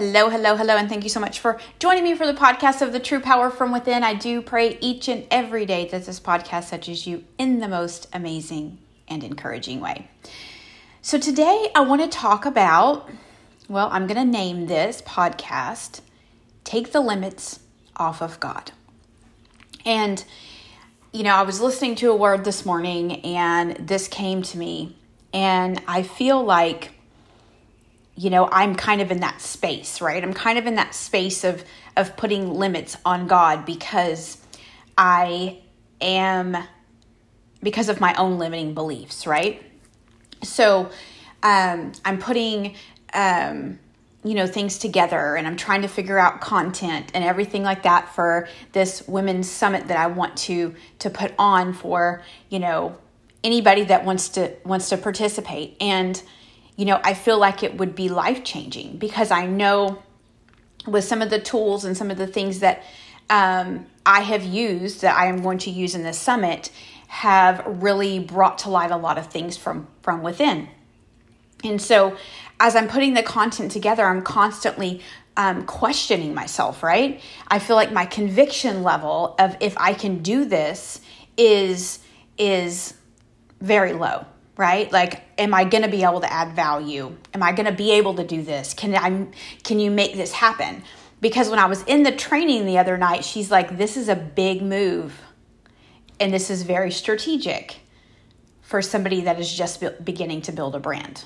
Hello, hello, hello, and thank you so much for joining me for the podcast of the True Power from Within. I do pray each and every day that this podcast touches you in the most amazing and encouraging way. So, today I want to talk about, well, I'm going to name this podcast Take the Limits Off of God. And, you know, I was listening to a word this morning and this came to me, and I feel like you know i'm kind of in that space right? I'm kind of in that space of of putting limits on god because i am because of my own limiting beliefs right? So um, i'm putting um, you know things together and i'm trying to figure out content and everything like that for this women's summit that i want to to put on for you know anybody that wants to wants to participate. And you know, I feel like it would be life changing because I know with some of the tools and some of the things that um, I have used that I am going to use in this summit have really brought to light a lot of things from from within. And so, as I'm putting the content together, I'm constantly um, questioning myself. Right? I feel like my conviction level of if I can do this is is very low right? Like am i going to be able to add value? Am i going to be able to do this? Can i can you make this happen? Because when i was in the training the other night she's like this is a big move and this is very strategic for somebody that is just beginning to build a brand.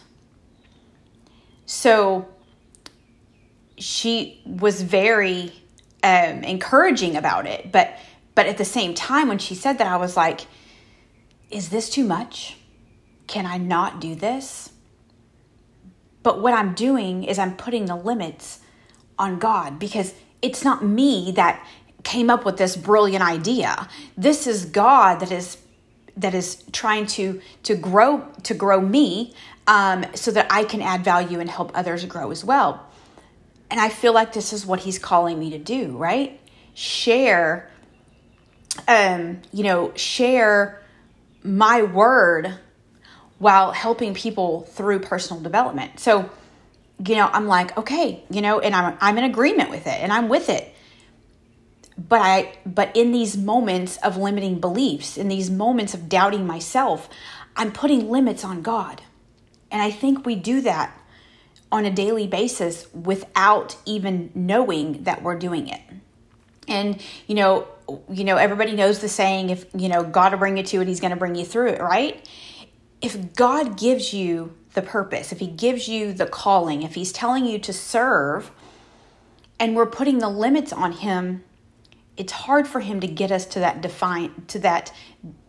So she was very um, encouraging about it but but at the same time when she said that i was like is this too much can I not do this? But what I'm doing is I'm putting the limits on God because it's not me that came up with this brilliant idea. This is God that is that is trying to to grow to grow me um, so that I can add value and help others grow as well. And I feel like this is what He's calling me to do. Right? Share, um, you know, share my word while helping people through personal development. So, you know, I'm like, okay, you know, and I'm I'm in agreement with it and I'm with it. But I but in these moments of limiting beliefs, in these moments of doubting myself, I'm putting limits on God. And I think we do that on a daily basis without even knowing that we're doing it. And you know, you know, everybody knows the saying if, you know, God will bring you to it, he's going to bring you through it, right? If God gives you the purpose, if He gives you the calling, if He's telling you to serve, and we're putting the limits on Him, it's hard for Him to get us to that define to that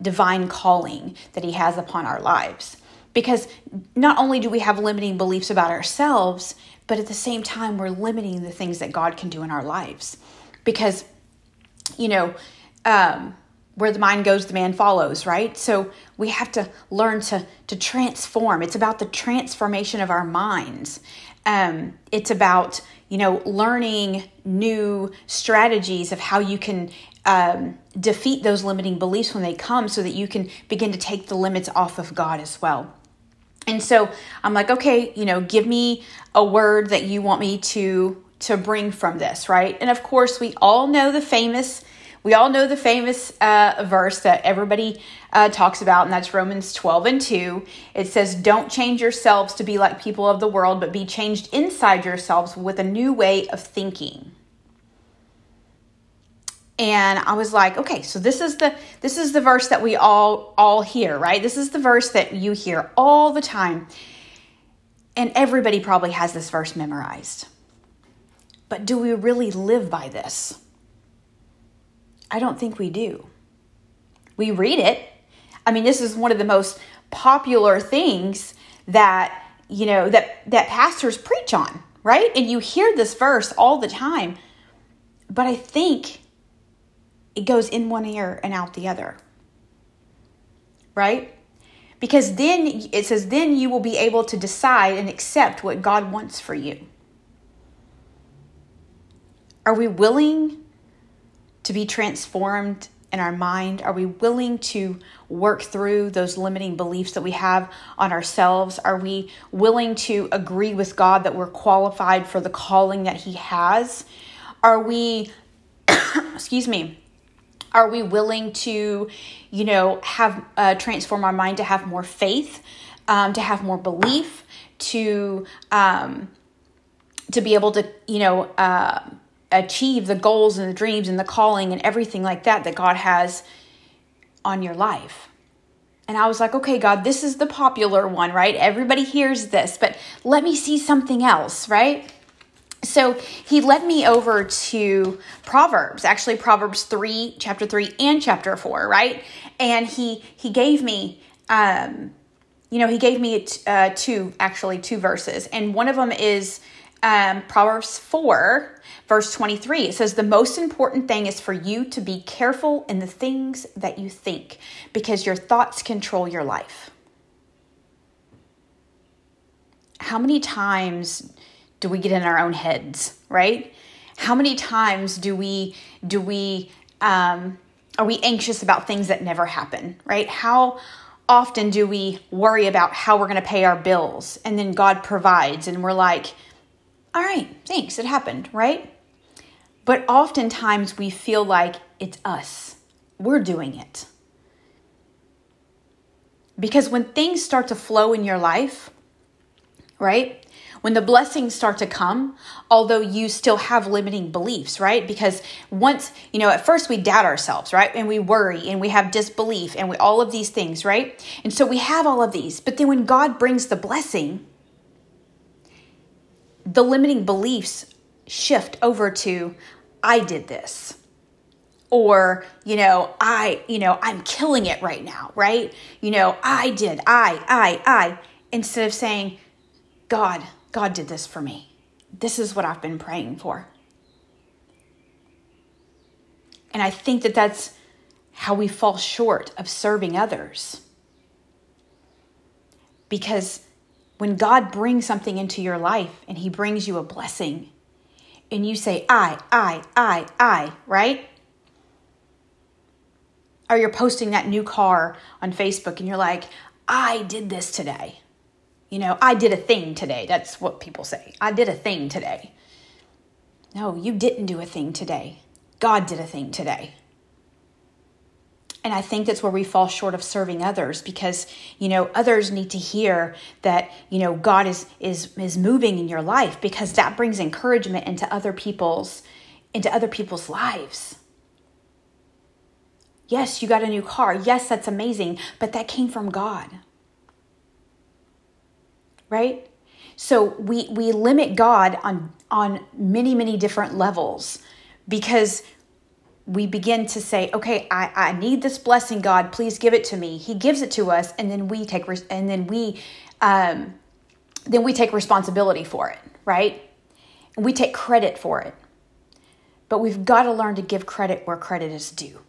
divine calling that He has upon our lives. Because not only do we have limiting beliefs about ourselves, but at the same time, we're limiting the things that God can do in our lives. Because, you know, um, where the mind goes the man follows right? So we have to learn to to transform. It's about the transformation of our minds. Um, it's about you know learning new strategies of how you can um, defeat those limiting beliefs when they come so that you can begin to take the limits off of god as well. And so i'm like okay you know give me a word that you want me to to bring from this right? And of course we all know the famous we all know the famous uh, verse that everybody uh, talks about, and that's Romans 12 and 2. It says, Don't change yourselves to be like people of the world, but be changed inside yourselves with a new way of thinking. And i was like okay so this is the this is the verse that we all all hear right? This is the verse that you hear all the time. And everybody probably has this verse memorized. But do we really live by this I don't think we do. We read it. I mean, this is one of the most popular things that, you know, that that pastors preach on, right? And you hear this verse all the time. But I think it goes in one ear and out the other. Right? Because then it says, then you will be able to decide and accept what God wants for you. Are we willing to be transformed in our mind? Are we willing to work through those limiting beliefs that we have on ourselves? Are we willing to agree with God that we're qualified for the calling that He has? Are we, excuse me, are we willing to, you know, have uh, transform our mind to have more faith, um, to have more belief, to um, to be able to, you know, uh, achieve the goals and the dreams and the calling and everything like that that God has on your life. And I was like, okay, God, this is the popular one, right? Everybody hears this, but let me see something else, right? So he led me over to Proverbs, actually Proverbs 3, chapter 3 and chapter 4, right? And he he gave me um you know, he gave me uh, two actually two verses. And one of them is um, Proverbs 4, verse 23. It says, The most important thing is for you to be careful in the things that you think, because your thoughts control your life. How many times do we get in our own heads, right? How many times do we do we um, are we anxious about things that never happen, right? How often do we worry about how we're going to pay our bills and then God provides and we're like, all right, thanks, it happened, right? But oftentimes we feel like it's us, we're doing it. Because when things start to flow in your life, right? When the blessings start to come, although you still have limiting beliefs, right? Because once, you know, at first we doubt ourselves, right? And we worry and we have disbelief and we all of these things, right? And so we have all of these. But then when God brings the blessing, the limiting beliefs shift over to I did this. Or you know i you know i'm killing it right now right? You know i did i i i instead of saying god god did this for me. This is what i've been praying for. And i think that that's how we fall short of serving others. Because when God brings something into your life and He brings you a blessing, and you say, I, I, I, I, right? Or you're posting that new car on Facebook and you're like, I did this today. You know, I did a thing today. That's what people say. I did a thing today. No, you didn't do a thing today. God did a thing today. And I think that's where we fall short of serving others because, you know, others need to hear that, you know, God is is is moving in your life because that brings encouragement into other people's into other people's lives. Yes, you got a new car. Yes, that's amazing, but that came from God. Right? So we we limit God on on many many different levels because we begin to say, okay, I, I need this blessing, God, please give it to me. He gives it to us, and then we take and then we um, then we take responsibility for it, right? And we take credit for it. But we've got to learn to give credit where credit is due.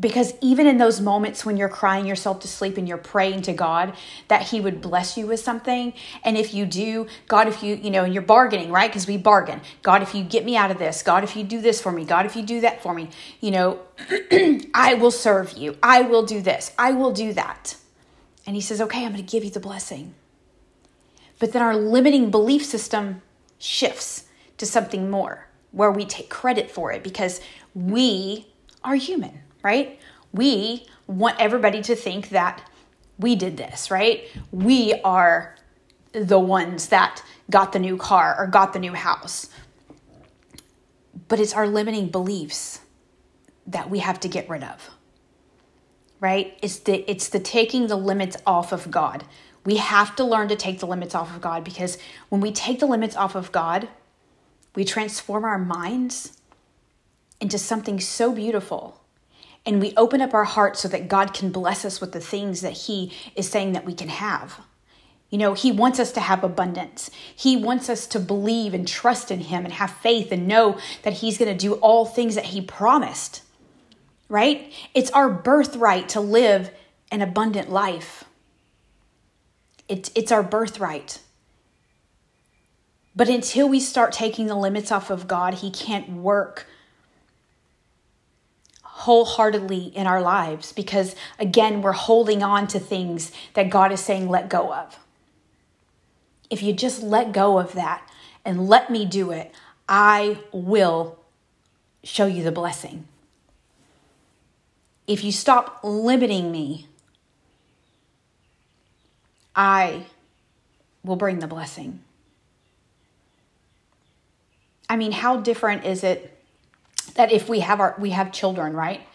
Because even in those moments when you're crying yourself to sleep and you're praying to God that He would bless you with something, and if you do, God, if you, you know, and you're bargaining, right? Because we bargain. God, if you get me out of this, God, if you do this for me, God, if you do that for me, you know, I will serve you. I will do this. I will do that. And He says, okay, I'm going to give you the blessing. But then our limiting belief system shifts to something more where we take credit for it because we are human right? We want everybody to think that we did this, right? We are the ones that got the new car or got the new house. But it's our limiting beliefs that we have to get rid of. Right? It's the it's the taking the limits off of God. We have to learn to take the limits off of God because when we take the limits off of God, we transform our minds into something so beautiful and we open up our hearts so that God can bless us with the things that He is saying that we can have. You know, He wants us to have abundance. He wants us to believe and trust in Him and have faith and know that He's going to do all things that He promised, right? It's our birthright to live an abundant life. It's, it's our birthright. But until we start taking the limits off of God, He can't work wholeheartedly in our lives because, again, we're holding on to things that God is saying, let go of. If you just let go of that and let me do it, I will show you the blessing. If you stop limiting me, I will bring the blessing. I mean, how different is it that if we have our we have children, right?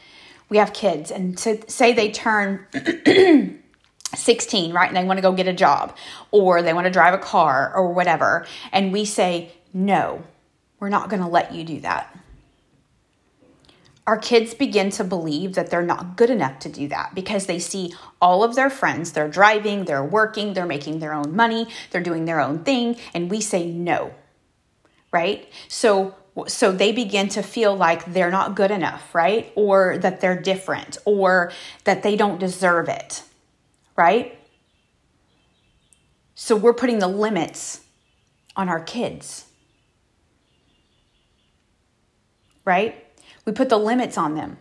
We have kids and to say they turn 16, right? And they want to go get a job or they want to drive a car or whatever, and we say, "No, we're not going to let you do that." Our kids begin to believe that they're not good enough to do that because they see all of their friends, they're driving, they're working, they're making their own money, they're doing their own thing, and we say no. Right? So so they begin to feel like they're not good enough, right? Or that they're different or that they don't deserve it, right? So we're putting the limits on our kids, right? We put the limits on them.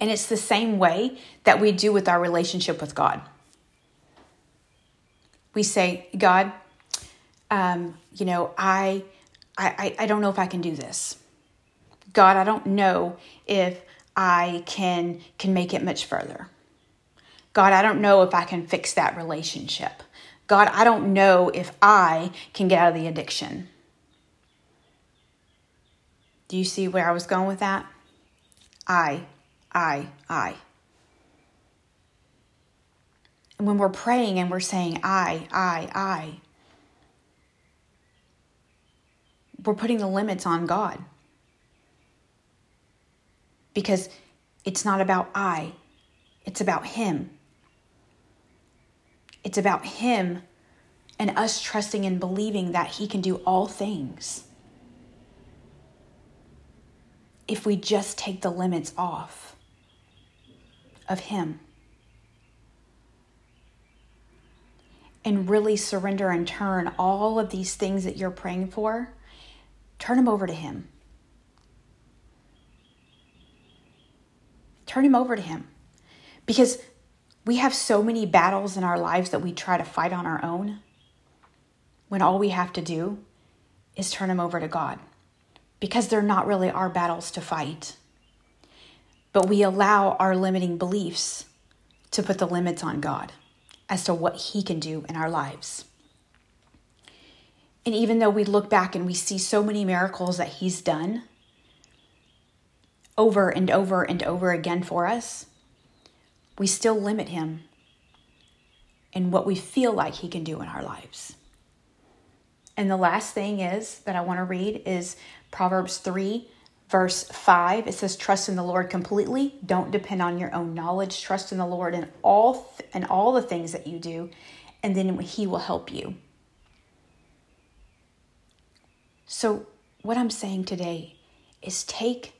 And it's the same way that we do with our relationship with God. We say, God, um, you know, I I, I, I don't know if I can do this. God, I don't know if I can can make it much further. God, I don't know if I can fix that relationship. God, I don't know if I can get out of the addiction. Do you see where I was going with that? I, I, I. And when we're praying and we're saying I, I, I, we're putting the limits on God. Because it's not about I, it's about Him. It's about Him and us trusting and believing that He can do all things. If we just take the limits off of Him and really surrender and turn all of these things that you're praying for Turn him over to him. Turn him over to him. Because we have so many battles in our lives that we try to fight on our own when all we have to do is turn them over to God because they're not really our battles to fight. But we allow our limiting beliefs to put the limits on God as to what He can do in our lives. And even though we look back and we see so many miracles that He's done over and over and over again for us, we still limit Him in what we feel like He can do in our lives. And the last thing is that I want to read is Proverbs 3, verse 5. It says, Trust in the Lord completely. Don't depend on your own knowledge. Trust in the Lord in all, th- in all the things that you do, and then He will help you. So, what I'm saying today is take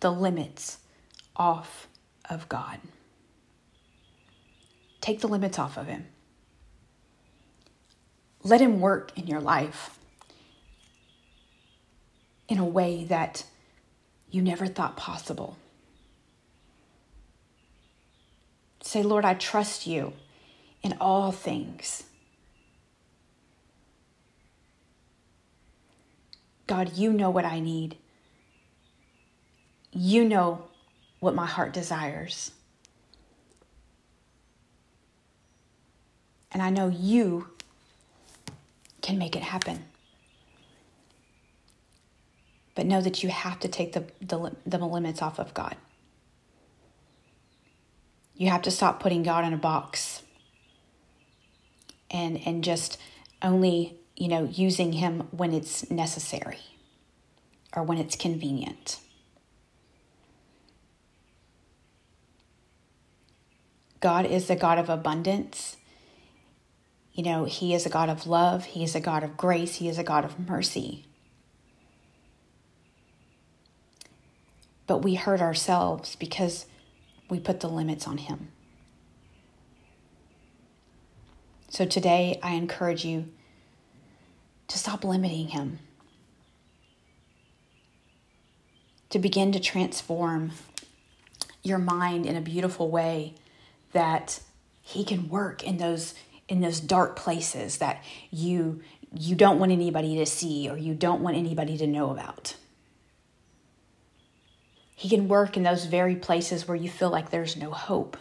the limits off of God. Take the limits off of Him. Let Him work in your life in a way that you never thought possible. Say, Lord, I trust you in all things. God, you know what I need. You know what my heart desires. And I know you can make it happen. But know that you have to take the, the, the limits off of God. You have to stop putting God in a box and, and just only you know, using him when it's necessary or when it's convenient. God is the God of abundance. You know, He is a God of love. He is a God of grace. He is a God of mercy. But we hurt ourselves because we put the limits on Him. So today, I encourage you to stop limiting Him, to begin to transform your mind in a beautiful way that he can work in those in those dark places that you you don't want anybody to see or you don't want anybody to know about. He can work in those very places where you feel like there's no hope.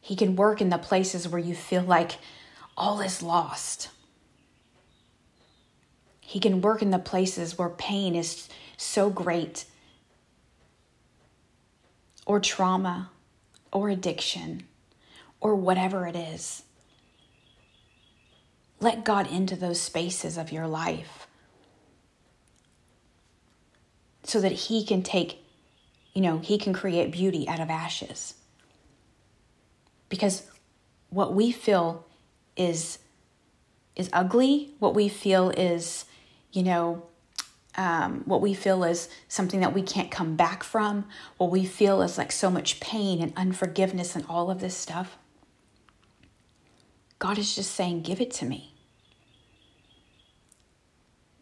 He can work in the places where you feel like all is lost. He can work in the places where pain is so great, or trauma, or addiction, or whatever it is. Let God into those spaces of your life so that He can take, you know, He can create beauty out of ashes. Because what we feel is is ugly, what we feel is, you know, um, what we feel is something that we can't come back from, what we feel is like so much pain and unforgiveness and all of this stuff. God is just saying, Give it to me.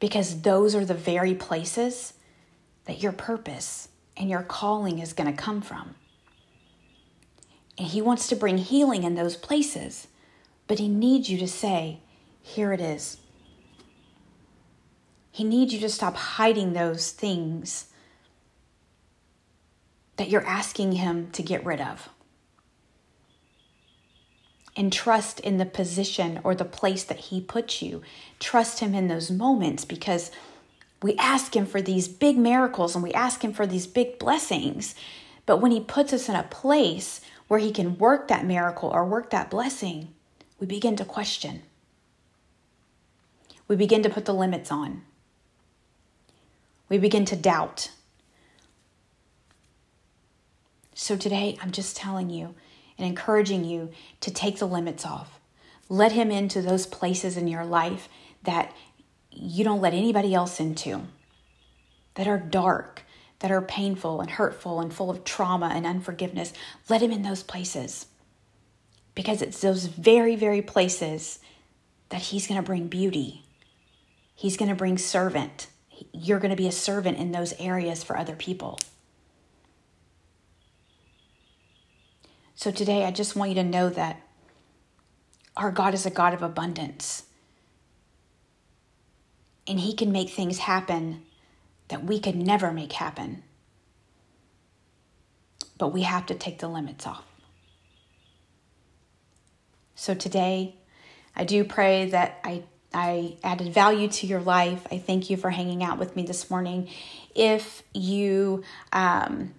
Because those are the very places that your purpose and your calling is going to come from. And He wants to bring healing in those places, but He needs you to say, Here it is. He needs you to stop hiding those things that you're asking Him to get rid of. And trust in the position or the place that He puts you. Trust Him in those moments because we ask Him for these big miracles and we ask Him for these big blessings. But when He puts us in a place where He can work that miracle or work that blessing, we begin to question. We begin to put the limits on we begin to doubt. So today, I'm just telling you and encouraging you to take the limits off. Let Him into those places in your life that you don't let anybody else into, that are dark, that are painful and hurtful and full of trauma and unforgiveness. Let Him in those places because it's those very, very places that He's going to bring beauty. He's going to bring servant you're going to be a servant in those areas for other people. So today, I just want you to know that our God is a God of abundance. And He can make things happen that we could never make happen. But we have to take the limits off. So today, I do pray that I I added value to your life. I thank you for hanging out with me this morning. If you um,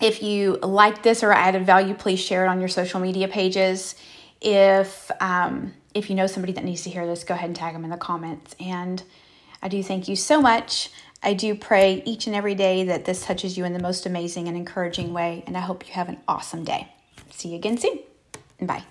if you like this or added value, please share it on your social media pages. If um, if you know somebody that needs to hear this, go ahead and tag them in the comments. And I do thank you so much. I do pray each and every day that this touches you in the most amazing and encouraging way. And I hope you have an awesome day. See you again soon. Bye.